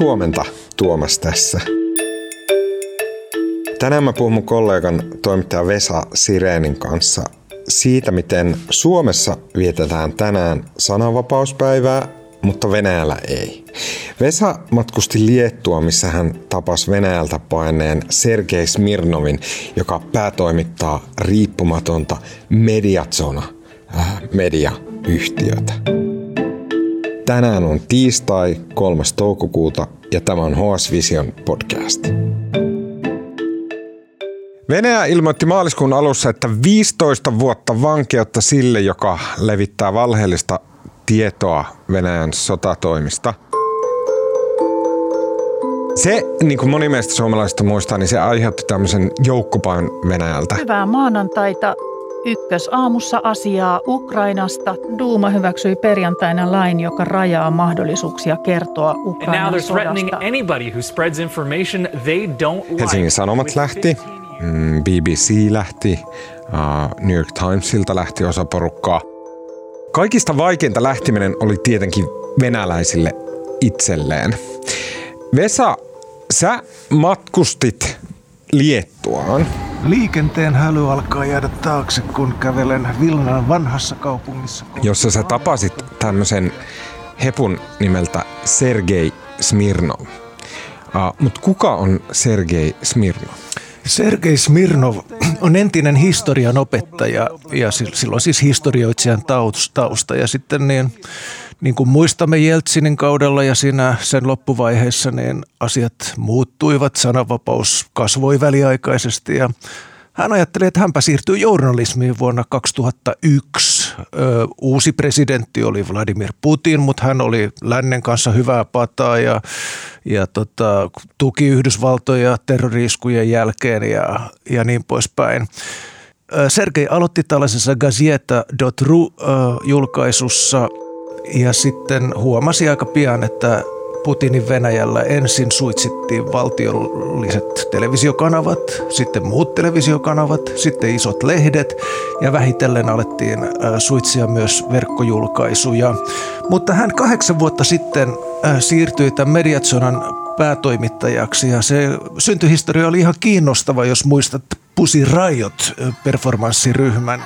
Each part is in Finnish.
Huomenta Tuomas tässä. Tänään mä puhun mun kollegan toimittaja Vesa Sireenin kanssa siitä, miten Suomessa vietetään tänään sananvapauspäivää, mutta Venäjällä ei. Vesa matkusti Liettua, missä hän tapasi Venäjältä paineen Sergei Smirnovin, joka päätoimittaa riippumatonta Mediazona äh, mediayhtiötä. Tänään on tiistai 3. toukokuuta ja tämä on HS Vision podcast. Venäjä ilmoitti maaliskuun alussa, että 15 vuotta vankeutta sille, joka levittää valheellista tietoa Venäjän sotatoimista. Se, niin kuin moni meistä suomalaisista muistaa, niin se aiheutti tämmöisen joukkopain Venäjältä. Hyvää maanantaita. Ykkösaamussa asiaa Ukrainasta. Duuma hyväksyi perjantaina lain, joka rajaa mahdollisuuksia kertoa Ukrainan sodasta. Helsingin Sanomat lähti, mm, BBC lähti, New York Timesilta lähti osa porukkaa. Kaikista vaikeinta lähtiminen oli tietenkin venäläisille itselleen. Vesa, sä matkustit Liettuaan. Liikenteen häly alkaa jäädä taakse, kun kävelen Vilnan vanhassa kaupungissa. Jossa sä tapasit tämmöisen hepun nimeltä Sergei Smirnov. Uh, Mutta kuka on Sergei Smirnov? Sergei Smirnov on entinen historian opettaja ja silloin siis historioitsijan tausta. Ja sitten niin, niin kuin muistamme Jeltsinin kaudella ja siinä sen loppuvaiheessa, niin asiat muuttuivat, sananvapaus kasvoi väliaikaisesti ja hän ajatteli, että hänpä siirtyy journalismiin vuonna 2001. Ö, uusi presidentti oli Vladimir Putin, mutta hän oli lännen kanssa hyvää pataa ja, ja tota, tuki Yhdysvaltoja terroriskujen jälkeen ja, ja niin poispäin. Sergei aloitti tällaisessa Gazeta.ru julkaisussa ja sitten huomasi aika pian, että Putinin Venäjällä ensin suitsittiin valtiolliset televisiokanavat, sitten muut televisiokanavat, sitten isot lehdet ja vähitellen alettiin suitsia myös verkkojulkaisuja. Mutta hän kahdeksan vuotta sitten siirtyi tämän Mediatsonan päätoimittajaksi ja se syntyhistoria oli ihan kiinnostava, jos muistat Pussy Riot performanssiryhmän.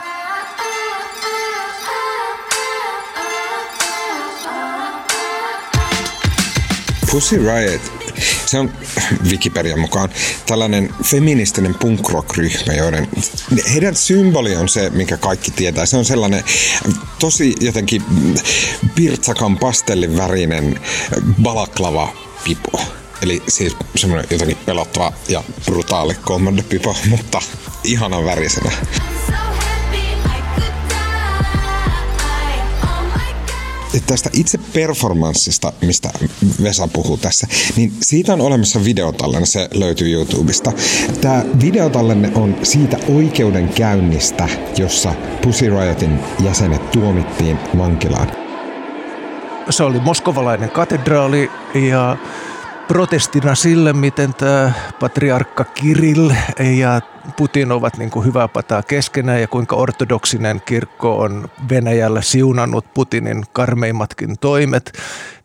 Pussy Riot, se on Wikipedian mukaan tällainen feministinen punk rock-ryhmä, joiden heidän symboli on se, minkä kaikki tietää. Se on sellainen tosi jotenkin pirtsakan pastellin värinen balaklava pipo. Eli siis semmoinen jotenkin pelottava ja brutaali kommandopipo, mutta ihana värisenä. Tästä itse performanssista, mistä Vesa puhuu tässä, niin siitä on olemassa videotallenne, se löytyy YouTubesta. Tämä videotallenne on siitä oikeudenkäynnistä, jossa Pussy Riotin jäsenet tuomittiin vankilaan. Se oli moskovalainen katedraali ja protestina sille, miten tämä patriarkka Kirill ja Putin ovat niin kuin hyvää pataa keskenään ja kuinka ortodoksinen kirkko on Venäjällä siunannut Putinin karmeimmatkin toimet,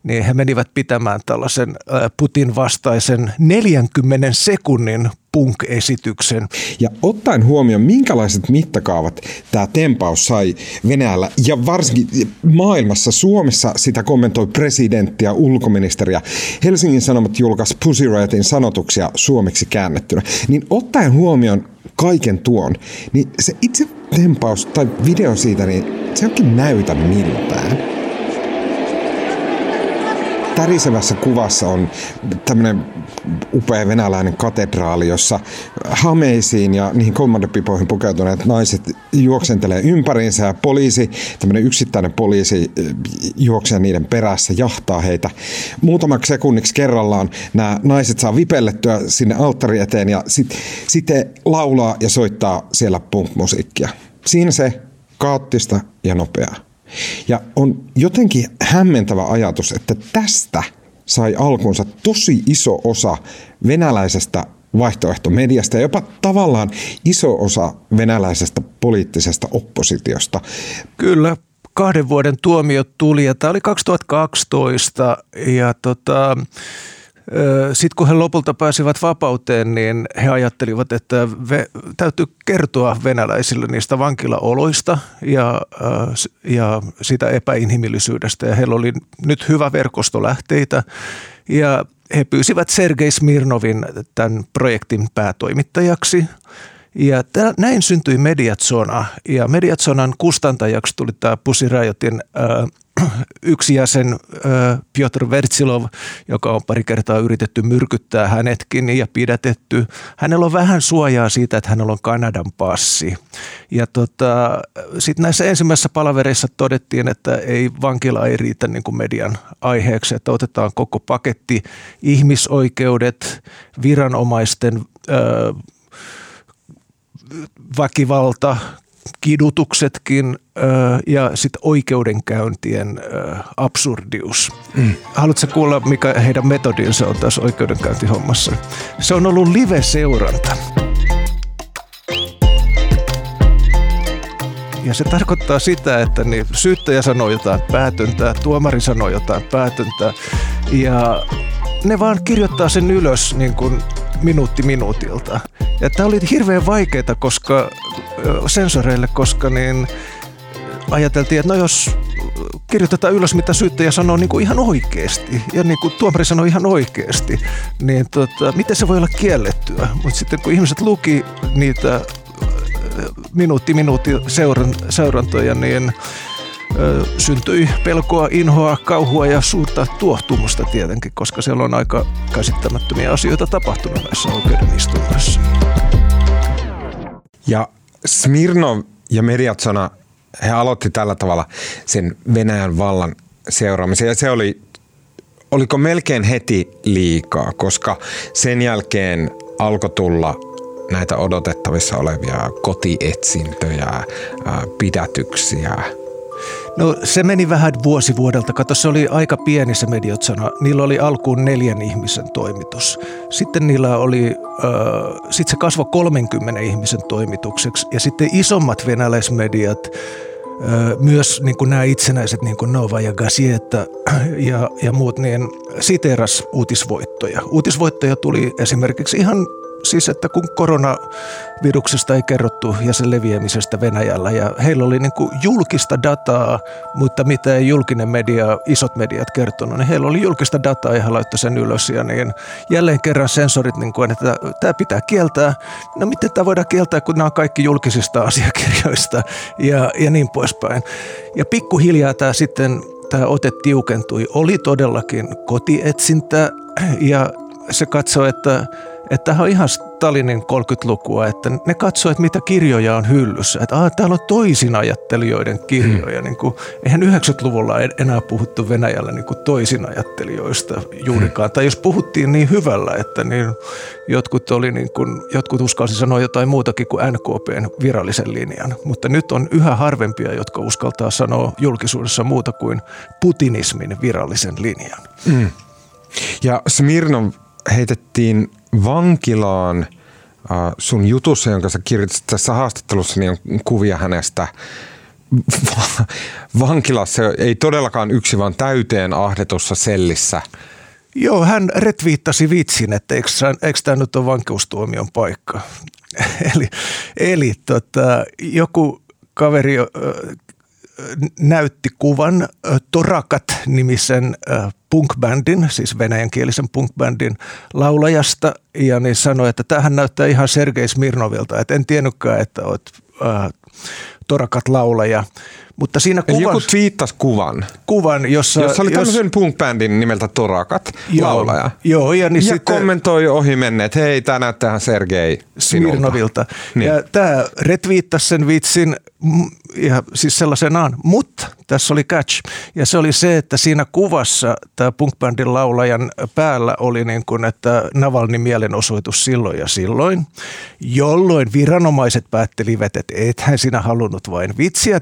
niin he menivät pitämään tällaisen Putin vastaisen 40 sekunnin punk-esityksen. Ja ottaen huomioon, minkälaiset mittakaavat tämä tempaus sai Venäjällä ja varsinkin maailmassa, Suomessa sitä kommentoi presidentti ja ulkoministeri ja Helsingin Sanomat julkaisi Pussy Riotin sanotuksia suomeksi käännettynä, niin ottaen huomioon kaiken tuon, niin se itse tempaus tai video siitä, niin se onkin näytä miltään tärisevässä kuvassa on tämmöinen upea venäläinen katedraali, jossa hameisiin ja niihin kommandopipoihin pukeutuneet naiset juoksentelee ympäriinsä ja poliisi, tämmöinen yksittäinen poliisi juoksee niiden perässä, jahtaa heitä. Muutamaksi sekunniksi kerrallaan nämä naiset saa vipellettyä sinne alttari eteen ja sitten sit laulaa ja soittaa siellä punk-musiikkia. Siinä se kaoottista ja nopeaa. Ja on jotenkin hämmentävä ajatus, että tästä sai alkunsa tosi iso osa venäläisestä vaihtoehtomediasta ja jopa tavallaan iso osa venäläisestä poliittisesta oppositiosta. Kyllä, kahden vuoden tuomio tuli ja tämä oli 2012 ja tota, sitten kun he lopulta pääsivät vapauteen, niin he ajattelivat, että ve, täytyy kertoa venäläisille niistä vankilaoloista ja, ja sitä epäinhimillisyydestä. Ja heillä oli nyt hyvä verkosto lähteitä ja he pyysivät Sergei Smirnovin tämän projektin päätoimittajaksi. Ja tää, näin syntyi Mediatsona ja Mediatsonan kustantajaksi tuli tämä Pussy Riotin äh, yksi jäsen Piotr Vertsilov, joka on pari kertaa yritetty myrkyttää hänetkin ja pidätetty. Hänellä on vähän suojaa siitä, että hänellä on Kanadan passi. Ja tota, sitten näissä ensimmäisissä palavereissa todettiin, että ei vankila ei riitä niin kuin median aiheeksi, että otetaan koko paketti ihmisoikeudet, viranomaisten ö, väkivalta, kidutuksetkin ja sitten oikeudenkäyntien absurdius. Mm. Haluatko kuulla, mikä heidän metodinsa on tässä oikeudenkäyntihommassa? Se on ollut live-seuranta. Ja se tarkoittaa sitä, että niin syyttäjä sanoo jotain päätöntä, tuomari sanoo jotain päätöntä ja ne vaan kirjoittaa sen ylös niin kuin minuutti minuutilta. Ja tämä oli hirveän vaikeaa koska, sensoreille, koska niin ajateltiin, että no jos kirjoitetaan ylös, mitä syyttäjä sanoo niin kuin ihan oikeasti, ja niin kuin tuomari sanoo ihan oikeasti, niin tota, miten se voi olla kiellettyä? Mutta sitten kun ihmiset luki niitä minuutti minuutti seurantoja, niin syntyi pelkoa, inhoa, kauhua ja suurta tuohtumusta tietenkin, koska siellä on aika käsittämättömiä asioita tapahtunut näissä oikeudenistunnoissa. Ja Smirnov ja Mediatsona, he aloitti tällä tavalla sen Venäjän vallan seuraamisen. Ja se oli, oliko melkein heti liikaa, koska sen jälkeen alkoi tulla näitä odotettavissa olevia kotietsintöjä, pidätyksiä – No se meni vähän vuosi vuodelta. Kato, se oli aika pieni se Mediotsana. Niillä oli alkuun neljän ihmisen toimitus. Sitten niillä oli, äh, sitten se kasvoi 30 ihmisen toimitukseksi. Ja sitten isommat venäläismediat, äh, myös niin kuin nämä itsenäiset, niin kuin Nova ja Gazeta ja, ja muut, niin siteeras uutisvoittoja. Uutisvoittoja tuli esimerkiksi ihan siis, että kun koronaviruksesta ei kerrottu ja sen leviämisestä Venäjällä ja heillä oli niin kuin julkista dataa, mutta mitä ei julkinen media, isot mediat kertonut, niin heillä oli julkista dataa ja he laittoi sen ylös ja niin jälleen kerran sensorit, niin kuin, että tämä pitää kieltää. No miten tämä voidaan kieltää, kun nämä on kaikki julkisista asiakirjoista ja, ja niin poispäin. Ja pikkuhiljaa tämä sitten tämä ote tiukentui. Oli todellakin kotietsintä ja se katsoi, että että tämä on ihan Stalinin 30-lukua, että ne katsoo, että mitä kirjoja on hyllyssä. Että ah, täällä on toisinajattelijoiden kirjoja. Hmm. Niin kuin, eihän 90-luvulla enää puhuttu Venäjällä niin kuin toisinajattelijoista juurikaan. Hmm. Tai jos puhuttiin niin hyvällä, että niin jotkut, oli niin kuin, jotkut uskalsi sanoa jotain muutakin kuin NKPn virallisen linjan. Mutta nyt on yhä harvempia, jotka uskaltaa sanoa julkisuudessa muuta kuin putinismin virallisen linjan. Hmm. Ja Smirnov heitettiin vankilaan äh, sun jutussa, jonka sä kirjoitit tässä haastattelussa, niin on kuvia hänestä vankilassa, ei todellakaan yksi, vaan täyteen ahdetussa sellissä. Joo, hän retviittasi vitsin, että eikö, eikö tämä nyt ole vankeustuomion paikka. eli eli tota, joku kaveri näytti kuvan Torakat-nimisen punkbändin, siis venäjänkielisen punkbändin laulajasta, ja niin sanoi, että tähän näyttää ihan Sergei Smirnovilta, että en tiennytkään, että olet äh, Torakat-laulaja. Mutta siinä kuvassa, joku twiittasi kuvan. Kuvan, jossa... Jossa oli tämmöisen jos, punk-bändin nimeltä Torakat, joo, laulaja. Joo, ja, niin ja sitten, kommentoi ohi menneet, hei, tämä näyttää ihan Sergei Smirnovilta. Niin. Ja tämä retviittasi sen vitsin ja siis sellaisenaan, mutta tässä oli catch. Ja se oli se, että siinä kuvassa tämä punkbändin laulajan päällä oli niin kuin, että Navalnin mielenosoitus silloin ja silloin, jolloin viranomaiset päättelivät, että ethän sinä halunnut vain vitsiä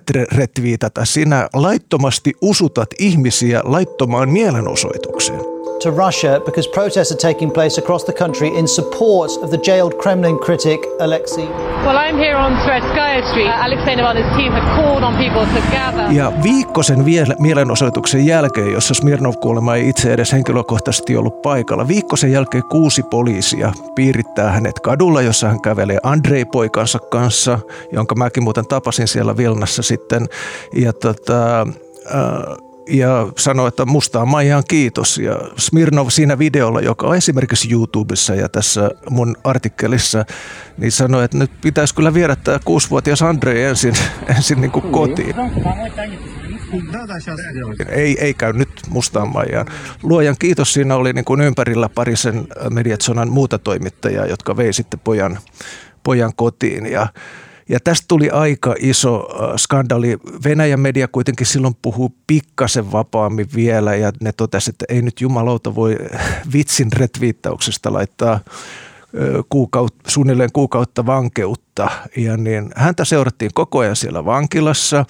retviitata, sinä laittomasti usutat ihmisiä laittomaan mielenosoitukseen. To Russia because protests are taking place across the country in support of the jailed Kremlin critic Alexei. Well, I'm here on Tverskaya Street. Uh, Alexei Navalny's team have called on people to gather. Ja viikkosen vielä mielenosoituksen jälkeen, jossa Smirnov kuolema ei itse edes henkilökohtaisesti ollut paikalla, viikkosen jälkeen kuusi poliisia piirittää hänet kadulla, jossa hän kävelee Andrei poikansa kanssa, jonka mäkin muuten tapasin siellä Vilnassa sitten. Ja tota, äh, ja sanoi, että mustaan Maijaan kiitos. Ja Smirnov siinä videolla, joka on esimerkiksi YouTubessa ja tässä mun artikkelissa, niin sanoi, että nyt pitäisi kyllä viedä tämä kuusivuotias Andre ensin, ensin niin kuin kotiin. Ei, ei käy nyt mustaan Maijaan. Luojan kiitos, siinä oli niin kuin ympärillä parisen Mediatsonan muuta toimittajaa, jotka vei sitten pojan, pojan kotiin. Ja ja tästä tuli aika iso äh, skandaali. Venäjän media kuitenkin silloin puhuu pikkasen vapaammin vielä ja ne totesi, että ei nyt jumalauta voi vitsin retviittauksesta laittaa kuukautta, suunnilleen kuukautta vankeutta. Ja niin, häntä seurattiin koko ajan siellä vankilassa.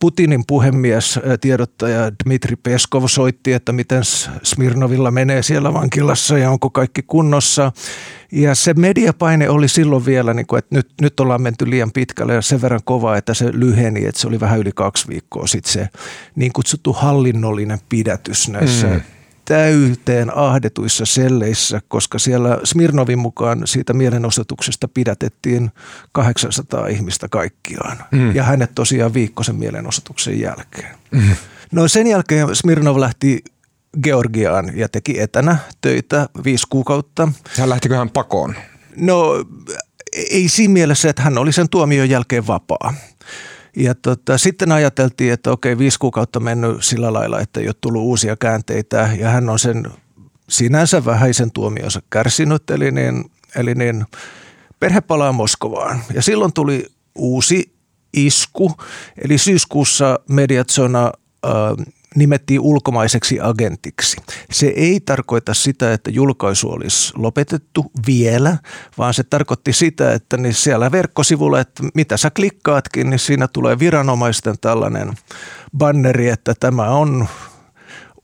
Putinin puhemies, tiedottaja Dmitri Peskov soitti, että miten Smirnovilla menee siellä vankilassa ja onko kaikki kunnossa. Ja se mediapaine oli silloin vielä, niin kuin, että nyt, nyt ollaan menty liian pitkälle ja sen verran kovaa, että se lyheni, että se oli vähän yli kaksi viikkoa sitten se niin kutsuttu hallinnollinen pidätys näissä mm täyteen ahdetuissa selleissä, koska siellä Smirnovin mukaan siitä mielenosoituksesta pidätettiin 800 ihmistä kaikkiaan. Mm. Ja hänet tosiaan viikkoisen mielenosoituksen jälkeen. Mm. No sen jälkeen Smirnov lähti Georgiaan ja teki etänä töitä viisi kuukautta. Hän lähtikö hän pakoon? No ei siinä mielessä, että hän oli sen tuomion jälkeen vapaa. Ja tota, sitten ajateltiin, että okei, viisi kuukautta mennyt sillä lailla, että ei ole tullut uusia käänteitä ja hän on sen sinänsä vähäisen tuomionsa kärsinyt, eli niin, eli niin perhe palaa Moskovaan. Ja silloin tuli uusi isku, eli syyskuussa Mediatsona äh, nimettiin ulkomaiseksi agentiksi. Se ei tarkoita sitä, että julkaisu olisi lopetettu vielä, vaan se tarkoitti sitä, että niin siellä verkkosivulla, että mitä sä klikkaatkin, niin siinä tulee viranomaisten tällainen banneri, että tämä on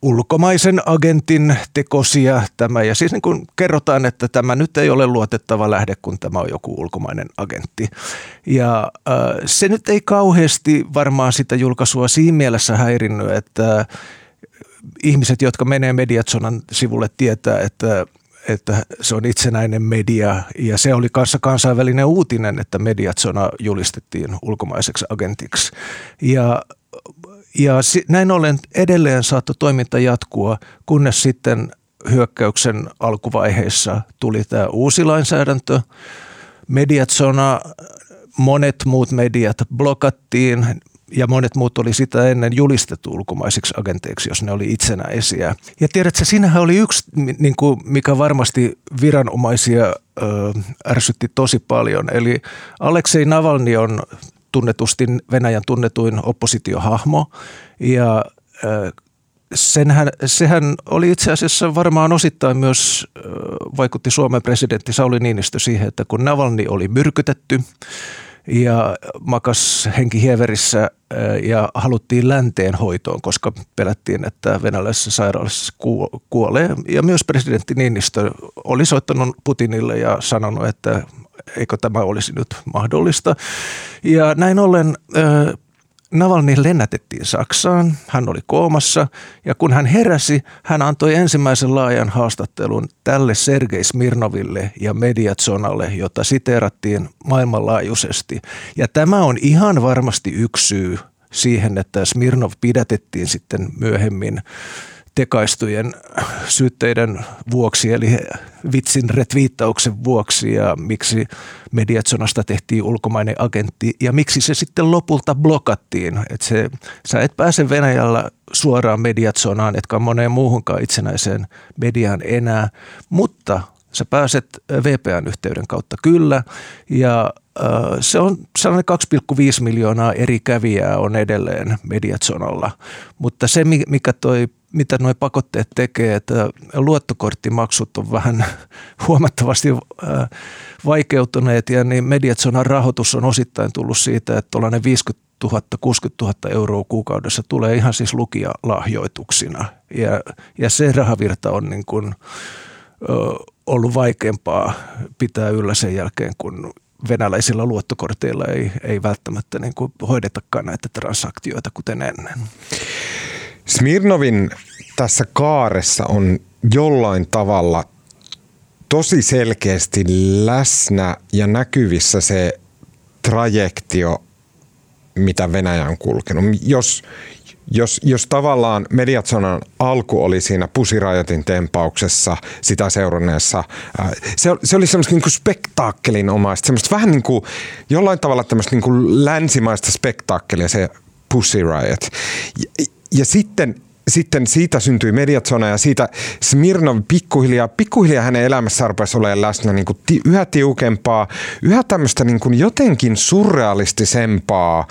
ulkomaisen agentin tekosia tämä. Ja siis niin kuin kerrotaan, että tämä nyt ei ole luotettava lähde, kun tämä on joku ulkomainen agentti. Ja äh, se nyt ei kauheasti varmaan sitä julkaisua siinä mielessä häirinnyt, että ihmiset, jotka menee Mediatsonan sivulle, tietää, että että se on itsenäinen media ja se oli kanssa kansainvälinen uutinen, että Mediatsona julistettiin ulkomaiseksi agentiksi. Ja ja näin ollen edelleen saattoi toiminta jatkua, kunnes sitten hyökkäyksen alkuvaiheessa tuli tämä uusi lainsäädäntö. Mediatsona, monet muut mediat blokattiin ja monet muut oli sitä ennen julistettu ulkomaisiksi agenteiksi, jos ne oli itsenäisiä. Ja tiedätkö, siinähän oli yksi, niin kuin, mikä varmasti viranomaisia ö, ärsytti tosi paljon. Eli Aleksei Navalny on tunnetusti Venäjän tunnetuin oppositiohahmo. Ja senhän, sehän oli itse asiassa varmaan osittain myös vaikutti Suomen presidentti Sauli Niinistö siihen, että kun Navalni oli myrkytetty ja makas henki hieverissä ja haluttiin länteen hoitoon, koska pelättiin, että venäläisessä sairaalassa kuolee. Ja myös presidentti Niinistö oli soittanut Putinille ja sanonut, että eikö tämä olisi nyt mahdollista. Ja näin ollen Navalny lennätettiin Saksaan, hän oli koomassa. Ja kun hän heräsi, hän antoi ensimmäisen laajan haastattelun tälle Sergei Smirnoville ja Mediatsonalle, jota siteerattiin maailmanlaajuisesti. Ja tämä on ihan varmasti yksi syy siihen, että Smirnov pidätettiin sitten myöhemmin tekaistujen syytteiden vuoksi, eli vitsin retviittauksen vuoksi ja miksi Mediatsonasta tehtiin ulkomainen agentti ja miksi se sitten lopulta blokattiin. Että se, sä et pääse Venäjällä suoraan Mediatsonaan, etkä moneen muuhunkaan itsenäiseen mediaan enää, mutta sä pääset VPN-yhteyden kautta kyllä ja se on sellainen 2,5 miljoonaa eri kävijää on edelleen Mediatsonalla, mutta se mikä toi mitä nuo pakotteet tekee, että luottokorttimaksut on vähän huomattavasti äh, vaikeutuneet ja niin Mediatsonan rahoitus on osittain tullut siitä, että tuollainen 50 000, 60 000 euroa kuukaudessa tulee ihan siis lukijalahjoituksina – Ja, ja se rahavirta on niin kuin, ollut vaikeampaa pitää yllä sen jälkeen, kun venäläisillä luottokorteilla ei, ei välttämättä niin kuin hoidetakaan näitä transaktioita kuten ennen. Smirnovin tässä kaaressa on jollain tavalla tosi selkeästi läsnä ja näkyvissä se trajektio, mitä Venäjä on kulkenut. Jos, jos, jos tavallaan Mediatsonan alku oli siinä pusirajoitin tempauksessa, sitä seuranneessa, se, se oli semmoista niin spektaakkelin omaista, semmoista vähän niin kuin jollain tavalla tämmöistä niin kuin länsimaista spektaakkelia se Pussy Riot. Ja, sitten sitten siitä syntyi Mediatsona ja siitä Smirnov pikkuhiljaa, pikkuhiljaa hänen elämässä rupesi olemaan läsnä niin kuin yhä tiukempaa, yhä tämmöistä niin kuin jotenkin surrealistisempaa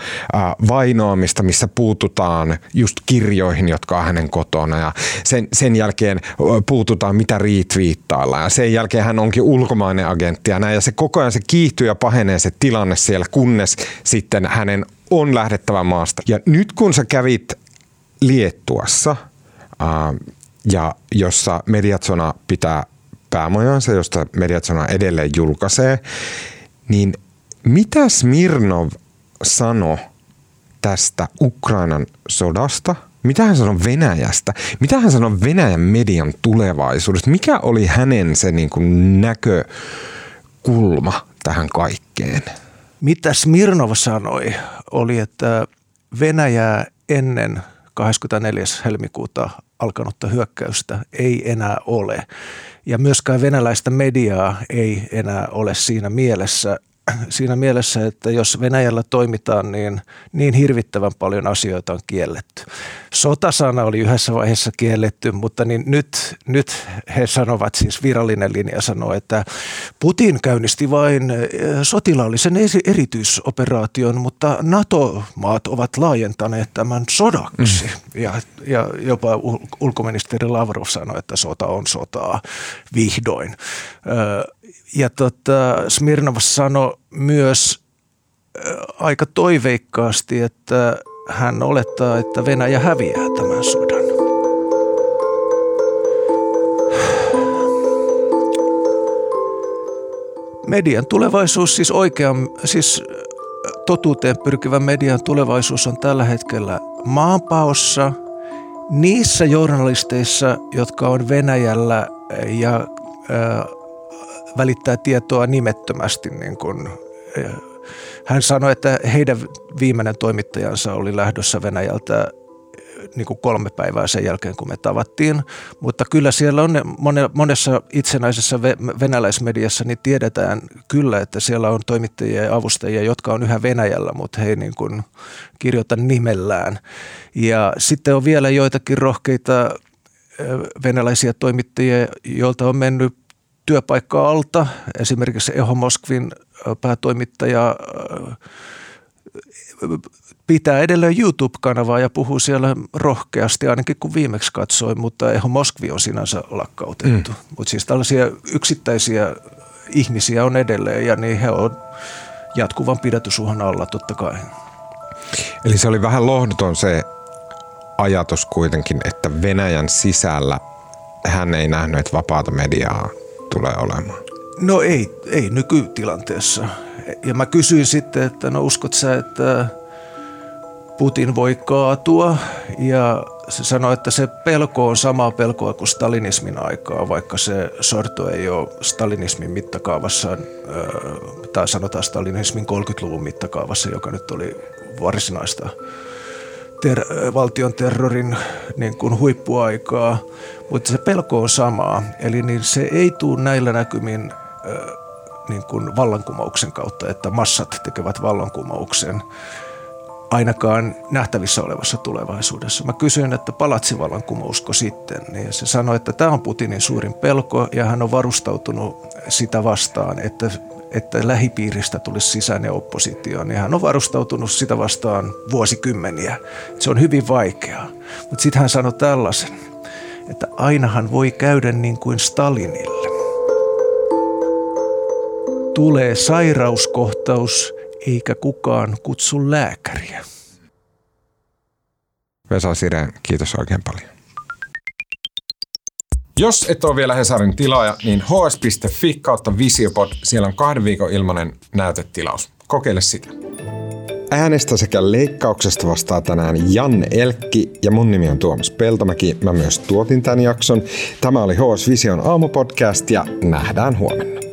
vainoamista, missä puututaan just kirjoihin, jotka on hänen kotona ja sen, sen jälkeen puututaan mitä riitviittailla ja sen jälkeen hän onkin ulkomainen agentti ja näin ja se koko ajan se kiihtyy ja pahenee se tilanne siellä, kunnes sitten hänen on lähdettävä maasta. Ja nyt kun sä kävit Liettuassa, ja jossa Mediatsona pitää päämajansa, josta Mediatsona edelleen julkaisee, niin mitä Smirnov sanoi tästä Ukrainan sodasta? Mitä hän sanoi Venäjästä? Mitä hän sanoi Venäjän median tulevaisuudesta? Mikä oli hänen se niin kuin näkökulma tähän kaikkeen? Mitä Smirnov sanoi oli, että Venäjää ennen 24. helmikuuta alkanutta hyökkäystä ei enää ole. Ja myöskään venäläistä mediaa ei enää ole siinä mielessä siinä mielessä, että jos Venäjällä toimitaan, niin niin hirvittävän paljon asioita on kielletty. Sotasana oli yhdessä vaiheessa kielletty, mutta niin nyt, nyt he sanovat, siis virallinen linja sanoo, että Putin käynnisti vain eh, sotilaallisen erityisoperaation, mutta NATO-maat ovat laajentaneet tämän sodaksi. Mm. Ja, ja jopa ulkoministeri Lavrov sanoi, että sota on sotaa vihdoin ja tota, Smirnov sanoi myös aika toiveikkaasti, että hän olettaa, että Venäjä häviää tämän sodan. Median tulevaisuus, siis oikean, siis totuuteen pyrkivän median tulevaisuus on tällä hetkellä maanpaossa niissä journalisteissa, jotka on Venäjällä ja välittää tietoa nimettömästi. Niin kuin, eh, hän sanoi, että heidän viimeinen toimittajansa oli lähdössä Venäjältä eh, niin kuin kolme päivää sen jälkeen, kun me tavattiin. Mutta kyllä siellä on monessa itsenäisessä venäläismediassa, niin tiedetään kyllä, että siellä on toimittajia ja avustajia, jotka on yhä Venäjällä, mutta he ei niin kuin kirjoita nimellään. Ja sitten on vielä joitakin rohkeita eh, venäläisiä toimittajia, joilta on mennyt työpaikkaa alta. Esimerkiksi Eho Moskvin päätoimittaja pitää edelleen YouTube-kanavaa ja puhuu siellä rohkeasti, ainakin kun viimeksi katsoin, mutta Eho Moskvi on sinänsä lakkautettu. Mm. Mutta siis tällaisia yksittäisiä ihmisiä on edelleen ja niin he on jatkuvan pidätysuhan alla totta kai. Eli se oli vähän lohduton se ajatus kuitenkin, että Venäjän sisällä hän ei nähnyt, että vapaata mediaa tulee olemaan? No ei, ei nykytilanteessa. Ja mä kysyin sitten, että no uskot sä, että Putin voi kaatua ja se sanoi, että se pelko on samaa pelkoa kuin stalinismin aikaa, vaikka se sorto ei ole stalinismin mittakaavassa, tai sanotaan stalinismin 30-luvun mittakaavassa, joka nyt oli varsinaista ter- valtion terrorin niin kuin huippuaikaa, mutta se pelko on samaa. Eli niin se ei tule näillä näkymin niin kuin vallankumouksen kautta, että massat tekevät vallankumouksen ainakaan nähtävissä olevassa tulevaisuudessa. Mä kysyin, että palatsivallankumousko sitten, niin se sanoi, että tämä on Putinin suurin pelko ja hän on varustautunut sitä vastaan, että että lähipiiristä tulisi sisäinen oppositio, niin hän on varustautunut sitä vastaan vuosikymmeniä. Se on hyvin vaikeaa. Mutta sitten hän sanoi tällaisen, että ainahan voi käydä niin kuin Stalinille. Tulee sairauskohtaus, eikä kukaan kutsu lääkäriä. Vesa Sireen, kiitos oikein paljon. Jos et ole vielä Hesarin tilaaja, niin hs.fi kautta Visiopod, siellä on kahden viikon ilmainen näytetilaus. Kokeile sitä. Äänestä sekä leikkauksesta vastaa tänään Janne Elkki ja mun nimi on Tuomas Peltomäki. Mä myös tuotin tämän jakson. Tämä oli HS Vision aamupodcast ja nähdään huomenna.